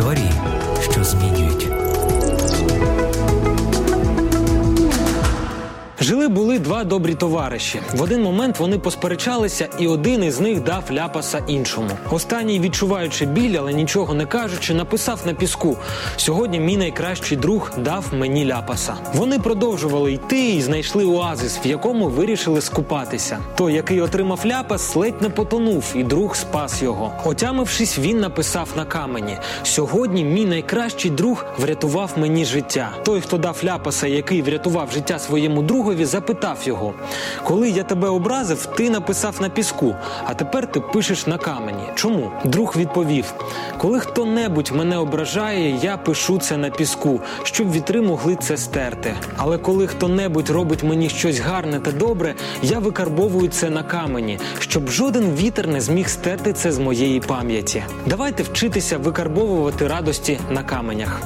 Історії, що змінюють. Жили були два добрі товариші. В один момент вони посперечалися, і один із них дав ляпаса іншому. Останній, відчуваючи біль, але нічого не кажучи, написав на піску: сьогодні мій найкращий друг дав мені ляпаса. Вони продовжували йти і знайшли оазис, в якому вирішили скупатися. Той, який отримав ляпас, ледь не потонув, і друг спас його. Отямившись, він написав на камені: сьогодні мій найкращий друг врятував мені життя. Той, хто дав ляпаса, який врятував життя своєму другові, запитав його: Коли я тебе образив, ти написав на піску, а тепер ти пишеш на камені. Чому? Друг відповів: коли хто-небудь мене ображає, я пишу це на піску, щоб вітри могли це стерти. Але коли хто-небудь робить мені щось гарне та добре, я викарбовую це на камені, щоб жоден вітер не зміг стерти це з моєї пам'яті. Давайте вчитися викарбовувати радості на каменях.